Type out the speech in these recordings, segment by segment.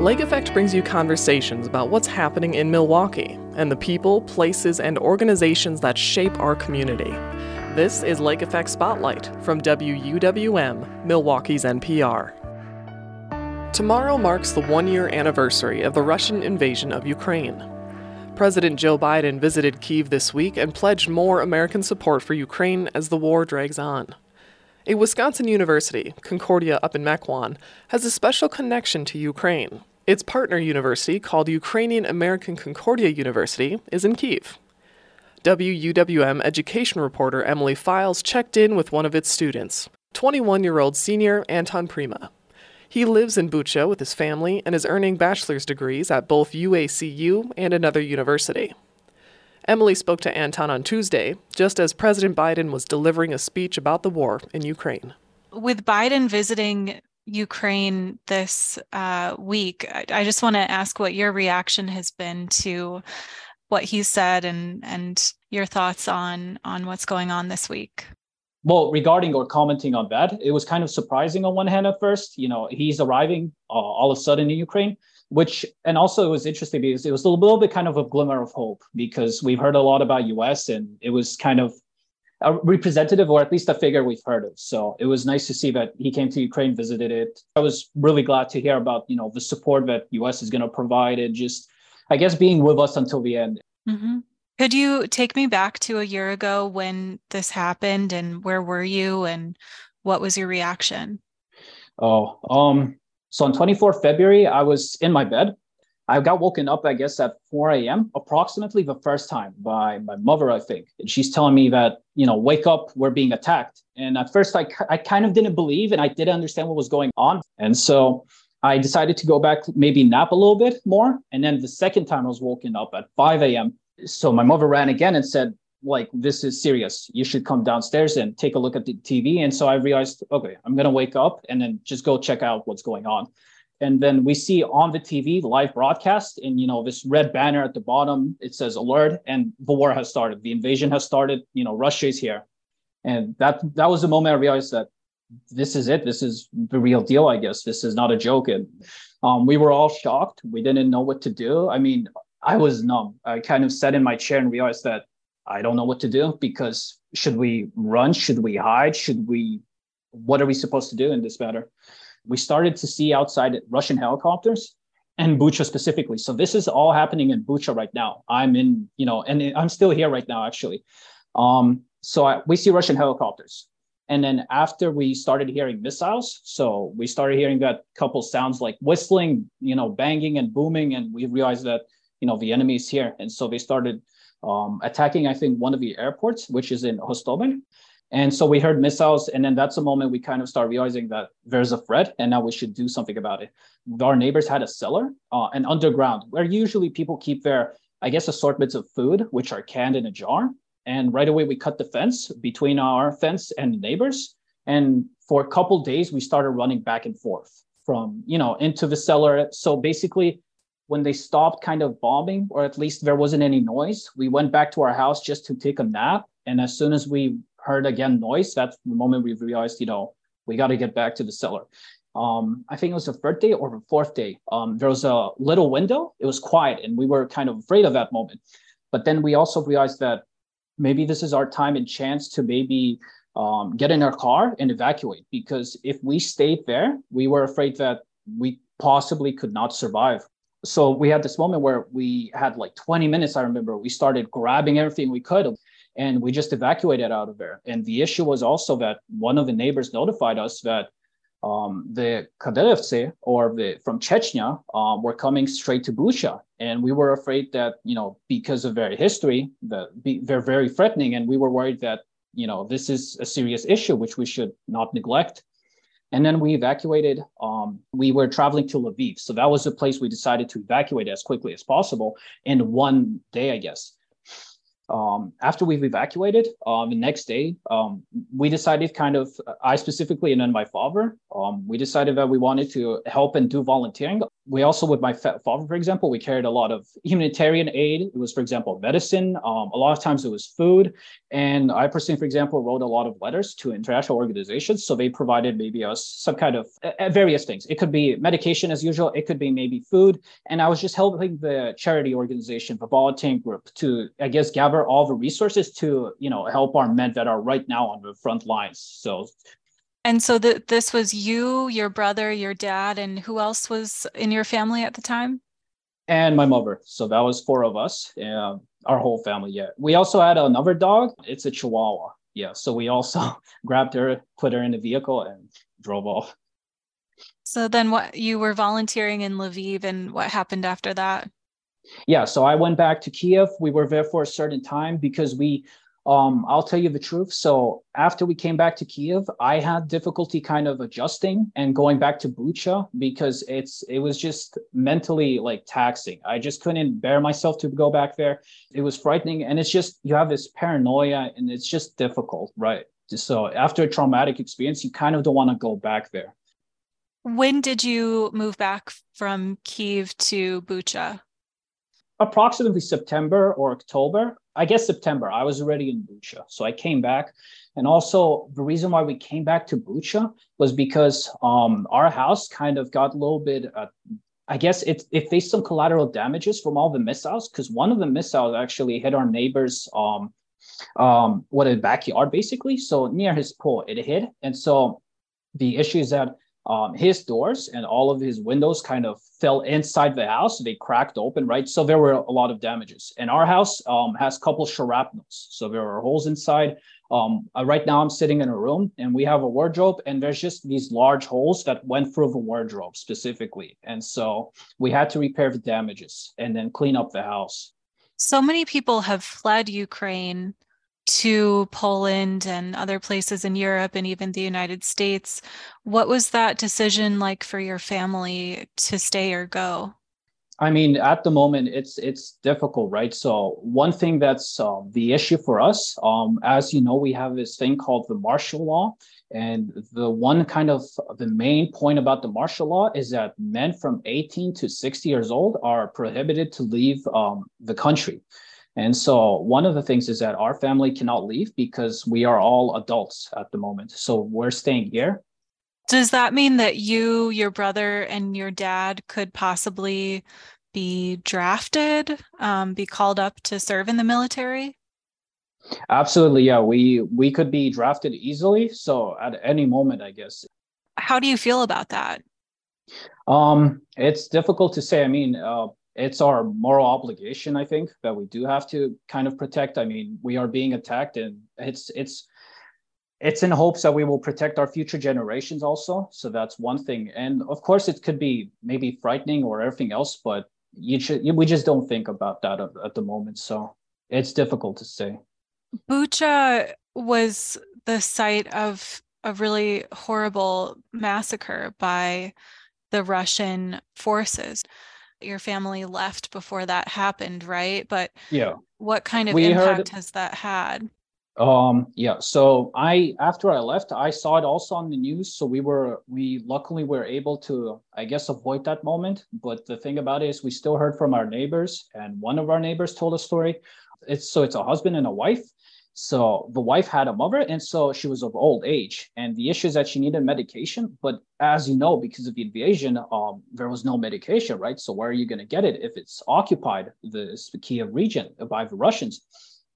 Lake Effect brings you conversations about what's happening in Milwaukee and the people, places, and organizations that shape our community. This is Lake Effect Spotlight from WUWM, Milwaukee's NPR. Tomorrow marks the one year anniversary of the Russian invasion of Ukraine. President Joe Biden visited Kiev this week and pledged more American support for Ukraine as the war drags on. A Wisconsin university, Concordia up in Mequon, has a special connection to Ukraine. Its partner university, called Ukrainian American Concordia University, is in Kiev. WUWM education reporter Emily Files checked in with one of its students, 21 year old senior Anton Prima. He lives in Bucha with his family and is earning bachelor's degrees at both UACU and another university. Emily spoke to Anton on Tuesday, just as President Biden was delivering a speech about the war in Ukraine. With Biden visiting Ukraine this uh, week. I, I just want to ask what your reaction has been to what he said and and your thoughts on on what's going on this week. Well, regarding or commenting on that, it was kind of surprising on one hand at first. You know, he's arriving uh, all of a sudden in Ukraine, which and also it was interesting because it was a little bit kind of a glimmer of hope because we've heard a lot about US and it was kind of a representative or at least a figure we've heard of. So it was nice to see that he came to Ukraine, visited it. I was really glad to hear about you know the support that US is going to provide and just I guess being with us until the end. Mm-hmm. Could you take me back to a year ago when this happened and where were you and what was your reaction? Oh, um, so on 24 February, I was in my bed I got woken up, I guess, at 4 a.m. approximately the first time by my mother, I think. And she's telling me that, you know, wake up, we're being attacked. And at first, I, I kind of didn't believe and I didn't understand what was going on. And so I decided to go back, maybe nap a little bit more. And then the second time I was woken up at 5 a.m. So my mother ran again and said, like, this is serious. You should come downstairs and take a look at the TV. And so I realized, okay, I'm going to wake up and then just go check out what's going on and then we see on the TV live broadcast, and you know this red banner at the bottom. It says alert, and the war has started. The invasion has started. You know, Russia is here, and that that was the moment I realized that this is it. This is the real deal. I guess this is not a joke, and um, we were all shocked. We didn't know what to do. I mean, I was numb. I kind of sat in my chair and realized that I don't know what to do because should we run? Should we hide? Should we? What are we supposed to do in this matter? We started to see outside Russian helicopters and Bucha specifically. So this is all happening in Bucha right now. I'm in, you know, and I'm still here right now, actually. Um, so I, we see Russian helicopters. And then after we started hearing missiles, so we started hearing that couple sounds like whistling, you know, banging and booming, and we realized that, you know, the enemy is here. And so they started um, attacking, I think, one of the airports, which is in Hostomel. And so we heard missiles, and then that's a moment we kind of start realizing that there's a threat, and now we should do something about it. Our neighbors had a cellar, uh, an underground, where usually people keep their, I guess, assortments of food, which are canned in a jar. And right away, we cut the fence between our fence and the neighbors. And for a couple days, we started running back and forth from, you know, into the cellar. So basically, when they stopped kind of bombing, or at least there wasn't any noise, we went back to our house just to take a nap. And as soon as we heard again noise, that's the moment we realized, you know, we got to get back to the cellar. Um, I think it was the third day or the fourth day. Um, there was a little window. It was quiet, and we were kind of afraid of that moment. But then we also realized that maybe this is our time and chance to maybe um, get in our car and evacuate. Because if we stayed there, we were afraid that we possibly could not survive. So we had this moment where we had like 20 minutes. I remember we started grabbing everything we could and we just evacuated out of there. And the issue was also that one of the neighbors notified us that um, the Kadyrivtsi or the from Chechnya um, were coming straight to Bucha, and we were afraid that you know because of their history that be, they're very threatening, and we were worried that you know this is a serious issue which we should not neglect. And then we evacuated. Um, we were traveling to Lviv, so that was the place we decided to evacuate as quickly as possible in one day, I guess um, after we've evacuated, um, the next day, um, we decided kind of, I specifically, and then my father, um, we decided that we wanted to help and do volunteering. We also, with my father, for example, we carried a lot of humanitarian aid. It was, for example, medicine. Um, a lot of times it was food. And I personally, for example, wrote a lot of letters to international organizations. So they provided maybe us some kind of uh, various things. It could be medication as usual. It could be maybe food. And I was just helping the charity organization, the volunteering group to, I guess, gather all the resources to, you know, help our men that are right now on the front lines. So and so the, this was you, your brother, your dad, and who else was in your family at the time? And my mother. So that was four of us, uh, our whole family. Yeah. We also had another dog. It's a Chihuahua. Yeah. So we also grabbed her, put her in the vehicle, and drove off. So then, what you were volunteering in Lviv, and what happened after that? Yeah. So I went back to Kiev. We were there for a certain time because we um, I'll tell you the truth. So after we came back to Kiev, I had difficulty kind of adjusting and going back to Bucha because it's it was just mentally like taxing. I just couldn't bear myself to go back there. It was frightening, and it's just you have this paranoia, and it's just difficult, right? So after a traumatic experience, you kind of don't want to go back there. When did you move back from Kiev to Bucha? Approximately September or October. I guess September. I was already in Bucha, so I came back. And also, the reason why we came back to Bucha was because um, our house kind of got a little bit. Uh, I guess it, it faced some collateral damages from all the missiles because one of the missiles actually hit our neighbor's um, um, what a backyard basically. So near his pool, it hit, and so the issue is that um, his doors and all of his windows kind of fell inside the house. They cracked open, right? So there were a lot of damages. And our house um, has a couple shrapnels. So there are holes inside. Um, uh, right now, I'm sitting in a room and we have a wardrobe, and there's just these large holes that went through the wardrobe specifically. And so we had to repair the damages and then clean up the house. So many people have fled Ukraine to Poland and other places in Europe and even the United States. What was that decision like for your family to stay or go? I mean, at the moment, it's it's difficult, right? So one thing that's uh, the issue for us, um, as you know, we have this thing called the martial law, and the one kind of the main point about the martial law is that men from 18 to 60 years old are prohibited to leave um, the country. And so one of the things is that our family cannot leave because we are all adults at the moment. So we're staying here. Does that mean that you, your brother, and your dad could possibly be drafted, um, be called up to serve in the military? Absolutely, yeah. We we could be drafted easily. So at any moment, I guess. How do you feel about that? Um, it's difficult to say. I mean, uh, it's our moral obligation i think that we do have to kind of protect. I mean we are being attacked and it's it's it's in hopes that we will protect our future generations also. So that's one thing. And of course it could be maybe frightening or everything else but you should we just don't think about that at, at the moment. So it's difficult to say. Bucha was the site of a really horrible massacre by the russian forces your family left before that happened, right? But yeah, what kind of we impact heard, has that had? Um, yeah. So I after I left, I saw it also on the news. So we were we luckily were able to, I guess, avoid that moment. But the thing about it is we still heard from our neighbors, and one of our neighbors told a story. It's so it's a husband and a wife so the wife had a mother, and so she was of old age. And the issue is that she needed medication. But as you know, because of the invasion, um, there was no medication, right? So where are you going to get it if it's occupied, the Kiev region, by the Russians?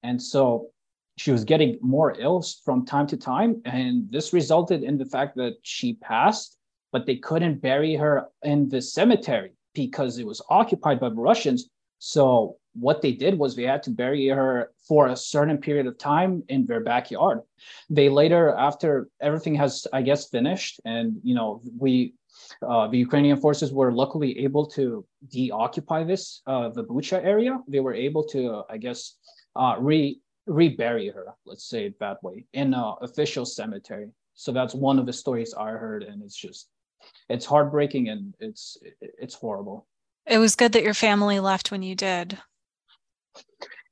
And so she was getting more ill from time to time. And this resulted in the fact that she passed, but they couldn't bury her in the cemetery because it was occupied by the Russians. So what they did was they had to bury her for a certain period of time in their backyard. They later, after everything has, I guess, finished, and you know, we, uh, the Ukrainian forces were luckily able to deoccupy this, uh, the Bucha area. They were able to, I guess, uh, re rebury her. Let's say it that way in an official cemetery. So that's one of the stories I heard, and it's just, it's heartbreaking and it's it's horrible. It was good that your family left when you did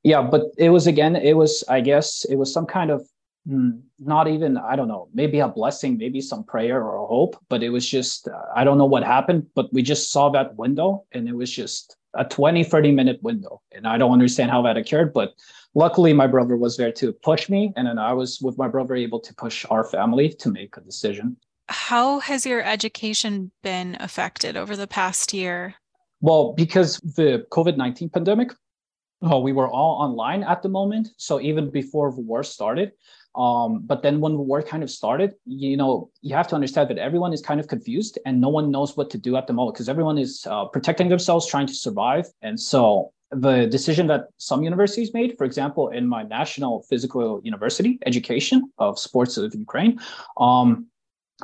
yeah but it was again it was i guess it was some kind of mm, not even i don't know maybe a blessing maybe some prayer or a hope but it was just uh, i don't know what happened but we just saw that window and it was just a 20 30 minute window. And i don't understand how that occurred but luckily my brother was there to push me and then i was with my brother able to push our family to make a decision. How has your education been affected over the past year? Well because the covid-19 pandemic oh, we were all online at the moment so even before the war started um, but then when the war kind of started, you know, you have to understand that everyone is kind of confused and no one knows what to do at the moment because everyone is uh, protecting themselves, trying to survive. And so the decision that some universities made, for example, in my national physical university education of sports of Ukraine, um,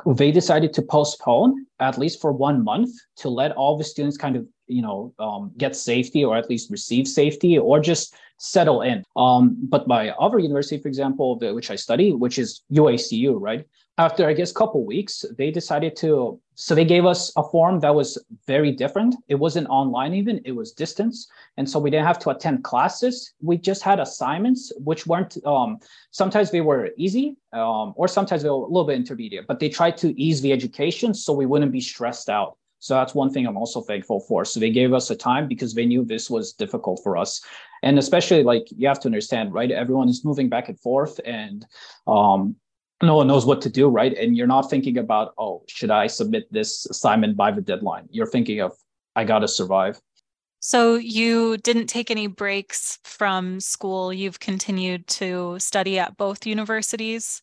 they decided to postpone at least for one month to let all the students kind of you know um, get safety or at least receive safety or just settle in. Um, but my other university for example the, which i study which is uacu right? After i guess a couple weeks they decided to so they gave us a form that was very different. It wasn't online even it was distance. And so we didn't have to attend classes. We just had assignments which weren't um, sometimes they were easy um, or sometimes they were a little bit intermediate but they tried to ease the education so we wouldn't be stressed out so that's one thing I'm also thankful for. So they gave us a time because they knew this was difficult for us. And especially like you have to understand, right? Everyone is moving back and forth and um, no one knows what to do, right? And you're not thinking about, oh, should I submit this assignment by the deadline? You're thinking of, I got to survive. So you didn't take any breaks from school. You've continued to study at both universities.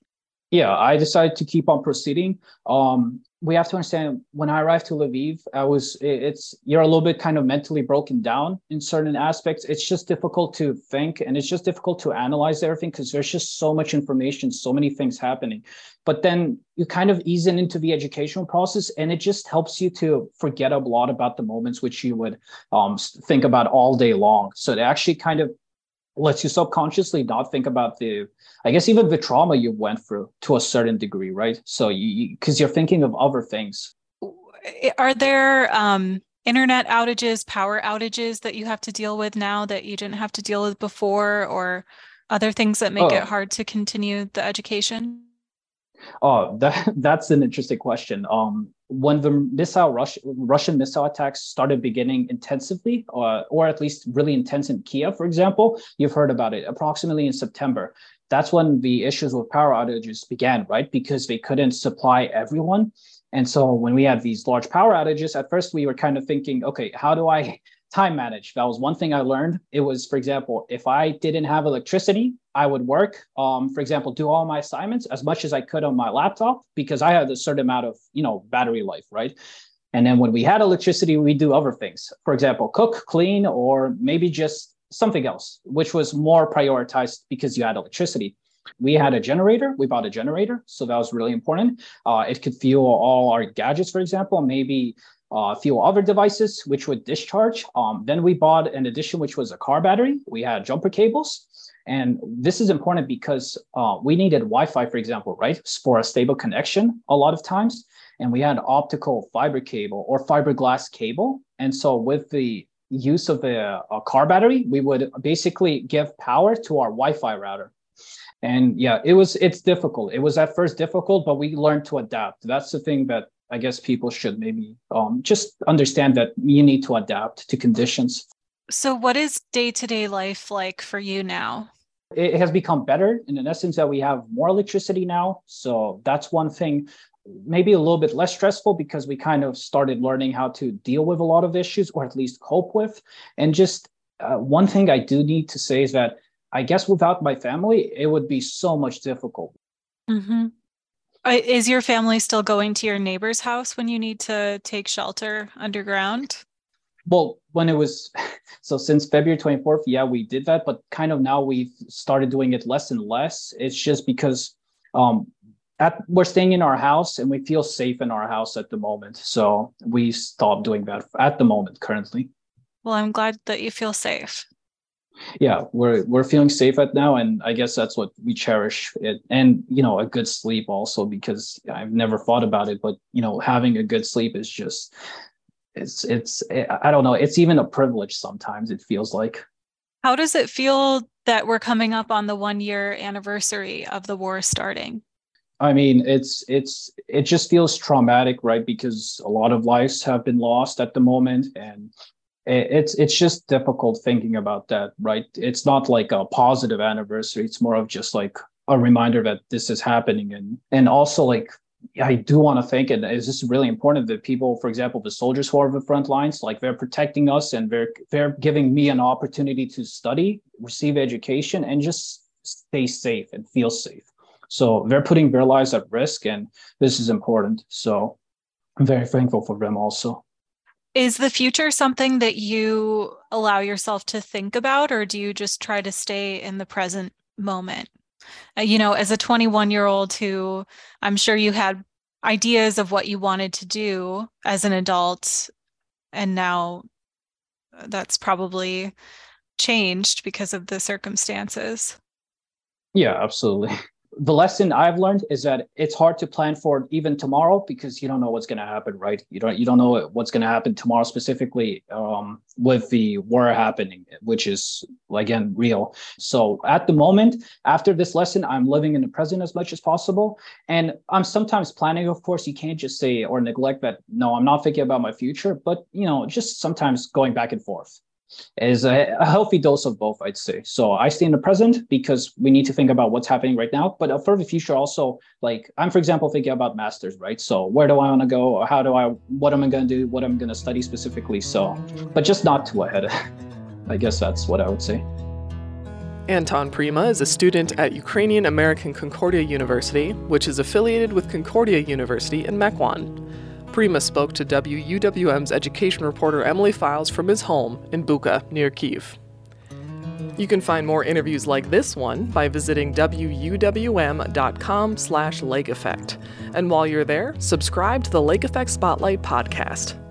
Yeah, I decided to keep on proceeding. Um, we have to understand when I arrived to Lviv, I was it's you're a little bit kind of mentally broken down in certain aspects. It's just difficult to think and it's just difficult to analyze everything because there's just so much information, so many things happening. But then you kind of ease in into the educational process and it just helps you to forget a lot about the moments which you would um, think about all day long. So it actually kind of lets you subconsciously not think about the i guess even the trauma you went through to a certain degree right so you because you, are thinking of other things are there um, internet outages power outages that you have to deal with now that you didn't have to deal with before or other things that make oh. it hard to continue the education Oh, that that's an interesting question. Um, when the missile Russian missile attacks started beginning intensively, or, or at least really intense in Kiev, for example, you've heard about it approximately in September. That's when the issues with power outages began, right? Because they couldn't supply everyone. And so when we had these large power outages, at first we were kind of thinking, okay, how do I time manage. That was one thing I learned. It was, for example, if I didn't have electricity, I would work, um, for example, do all my assignments as much as I could on my laptop because I had a certain amount of, you know, battery life, right? And then when we had electricity, we do other things. For example, cook, clean, or maybe just something else, which was more prioritized because you had electricity. We had a generator. We bought a generator, so that was really important. Uh, it could fuel all our gadgets, for example, maybe a few other devices which would discharge. Um, then we bought an addition, which was a car battery. We had jumper cables. And this is important because uh, we needed Wi Fi, for example, right, for a stable connection a lot of times. And we had optical fiber cable or fiberglass cable. And so, with the use of the uh, car battery, we would basically give power to our Wi Fi router. And yeah, it was, it's difficult. It was at first difficult, but we learned to adapt. That's the thing that I guess people should maybe um, just understand that you need to adapt to conditions. So, what is day to day life like for you now? It has become better in the essence that we have more electricity now. So, that's one thing. Maybe a little bit less stressful because we kind of started learning how to deal with a lot of issues or at least cope with. And just uh, one thing I do need to say is that I guess without my family, it would be so much difficult. Mm-hmm. Is your family still going to your neighbor's house when you need to take shelter underground? Well, when it was so since February 24th, yeah, we did that, but kind of now we've started doing it less and less. It's just because um, at, we're staying in our house and we feel safe in our house at the moment. So we stopped doing that at the moment currently. Well, I'm glad that you feel safe yeah we're we're feeling safe at now and i guess that's what we cherish it and you know a good sleep also because i've never thought about it but you know having a good sleep is just it's it's i don't know it's even a privilege sometimes it feels like how does it feel that we're coming up on the one year anniversary of the war starting? I mean, it's it's it just feels traumatic, right? Because a lot of lives have been lost at the moment, and it's it's just difficult thinking about that, right? It's not like a positive anniversary. It's more of just like a reminder that this is happening, and and also like I do want to think, and it's just really important that people, for example, the soldiers who are on the front lines, like they're protecting us and they're they're giving me an opportunity to study, receive education, and just stay safe and feel safe. So they're putting their lives at risk, and this is important. So I'm very thankful for them also. Is the future something that you allow yourself to think about, or do you just try to stay in the present moment? Uh, you know, as a 21 year old who I'm sure you had ideas of what you wanted to do as an adult, and now that's probably changed because of the circumstances. Yeah, absolutely. the lesson I've learned is that it's hard to plan for even tomorrow because you don't know what's going to happen, right? You don't you don't know what's going to happen tomorrow specifically um, with the war happening, which is again real. So at the moment, after this lesson, I'm living in the present as much as possible, and I'm sometimes planning. Of course, you can't just say or neglect that. No, I'm not thinking about my future, but you know, just sometimes going back and forth is a, a, healthy dose of both, I'd say. So I stay in the present because we need to think about what's happening right now, but for the future also, like I'm, for example, thinking about masters, right? So where do I want to go? Or How do I, what am I going to do? What am I going to study specifically? So, but just not too ahead. I guess that's what I would say. Anton Prima is a student at Ukrainian American Concordia University, which is affiliated with Concordia University in Mequon. Prima spoke to WUWM's education reporter Emily Files from his home in Bucha, near Kiev. You can find more interviews like this one by visiting wuwm.com slash lake effect. And while you're there, subscribe to the Lake Effect Spotlight podcast.